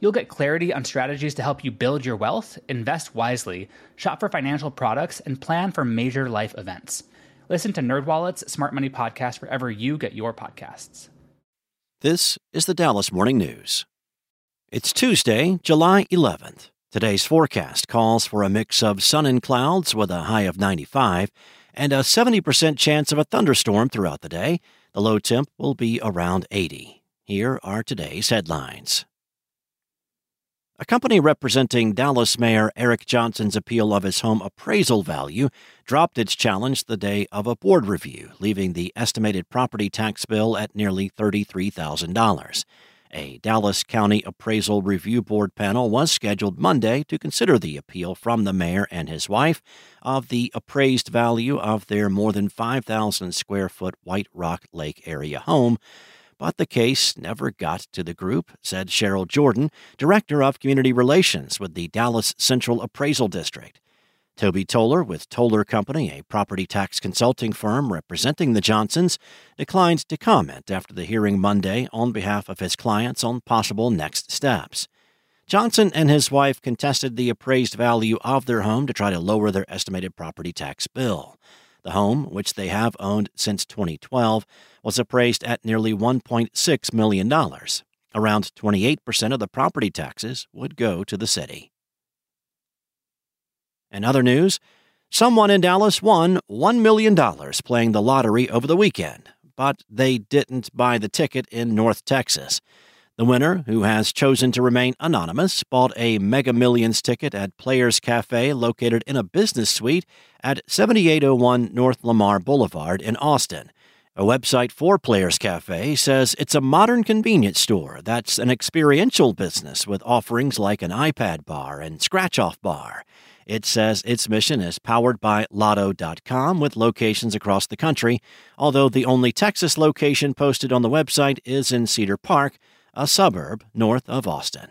You'll get clarity on strategies to help you build your wealth, invest wisely, shop for financial products, and plan for major life events. Listen to NerdWallet's Smart Money Podcast wherever you get your podcasts. This is the Dallas Morning News. It's Tuesday, July 11th. Today's forecast calls for a mix of sun and clouds with a high of 95 and a 70% chance of a thunderstorm throughout the day. The low temp will be around 80. Here are today's headlines. A company representing Dallas Mayor Eric Johnson's appeal of his home appraisal value dropped its challenge the day of a board review, leaving the estimated property tax bill at nearly $33,000. A Dallas County Appraisal Review Board panel was scheduled Monday to consider the appeal from the mayor and his wife of the appraised value of their more than 5,000 square foot White Rock Lake area home but the case never got to the group, said Cheryl Jordan, Director of Community Relations with the Dallas Central Appraisal District. Toby Toller with Toller Company, a property tax consulting firm representing the Johnsons, declined to comment after the hearing Monday on behalf of his clients on possible next steps. Johnson and his wife contested the appraised value of their home to try to lower their estimated property tax bill. The home, which they have owned since 2012, was appraised at nearly $1.6 million. Around 28% of the property taxes would go to the city. In other news, someone in Dallas won $1 million playing the lottery over the weekend, but they didn't buy the ticket in North Texas. The winner, who has chosen to remain anonymous, bought a Mega Millions ticket at Players Cafe located in a business suite at 7801 North Lamar Boulevard in Austin. A website for Players Cafe says it's a modern convenience store that's an experiential business with offerings like an iPad bar and scratch off bar. It says its mission is powered by Lotto.com with locations across the country, although the only Texas location posted on the website is in Cedar Park a suburb north of Austin.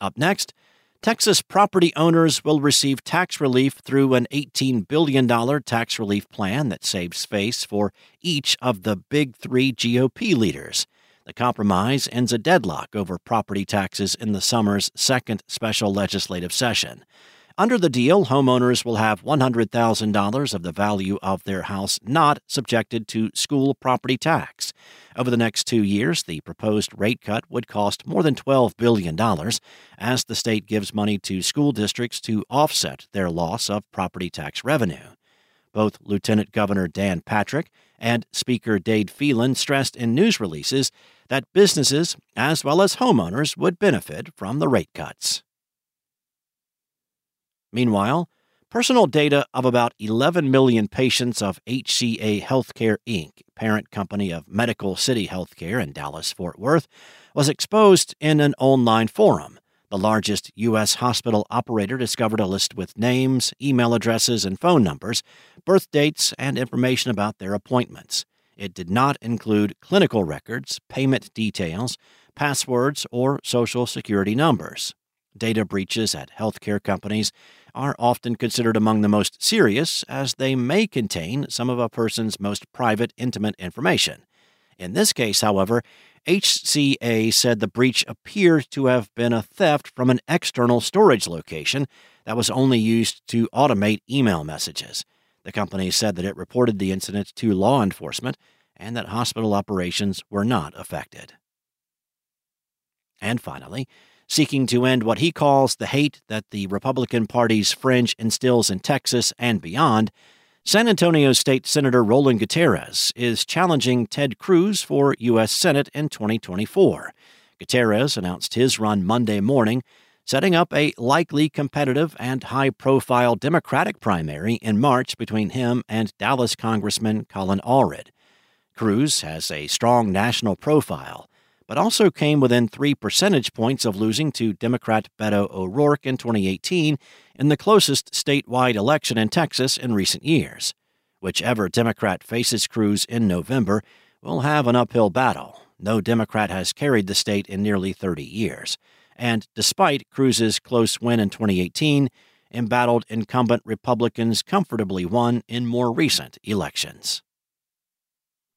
Up next, Texas property owners will receive tax relief through an $18 billion tax relief plan that saves face for each of the big three GOP leaders. The compromise ends a deadlock over property taxes in the summer's second special legislative session. Under the deal, homeowners will have $100,000 of the value of their house not subjected to school property tax. Over the next two years, the proposed rate cut would cost more than $12 billion as the state gives money to school districts to offset their loss of property tax revenue. Both Lieutenant Governor Dan Patrick and Speaker Dade Phelan stressed in news releases that businesses as well as homeowners would benefit from the rate cuts. Meanwhile, personal data of about 11 million patients of HCA Healthcare Inc., parent company of Medical City Healthcare in Dallas Fort Worth, was exposed in an online forum. The largest U.S. hospital operator discovered a list with names, email addresses, and phone numbers, birth dates, and information about their appointments. It did not include clinical records, payment details, passwords, or social security numbers. Data breaches at healthcare companies are often considered among the most serious as they may contain some of a person's most private, intimate information. In this case, however, HCA said the breach appeared to have been a theft from an external storage location that was only used to automate email messages. The company said that it reported the incident to law enforcement and that hospital operations were not affected. And finally, seeking to end what he calls the hate that the Republican Party's fringe instills in Texas and beyond, San Antonio State Senator Roland Gutierrez is challenging Ted Cruz for U.S. Senate in 2024. Gutierrez announced his run Monday morning, setting up a likely competitive and high profile Democratic primary in March between him and Dallas Congressman Colin Allred. Cruz has a strong national profile but also came within three percentage points of losing to Democrat Beto O'Rourke in 2018 in the closest statewide election in Texas in recent years. Whichever Democrat faces Cruz in November will have an uphill battle. No Democrat has carried the state in nearly 30 years. And despite Cruz's close win in 2018, embattled incumbent Republicans comfortably won in more recent elections.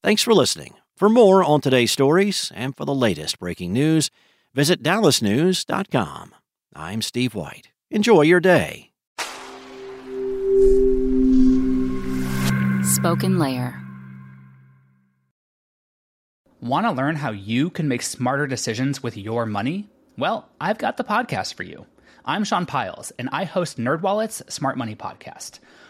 Thanks for listening. For more on today's stories and for the latest breaking news, visit dallasnews.com. I'm Steve White. Enjoy your day. Spoken Layer. Want to learn how you can make smarter decisions with your money? Well, I've got the podcast for you. I'm Sean Pyles, and I host NerdWallet's Smart Money Podcast.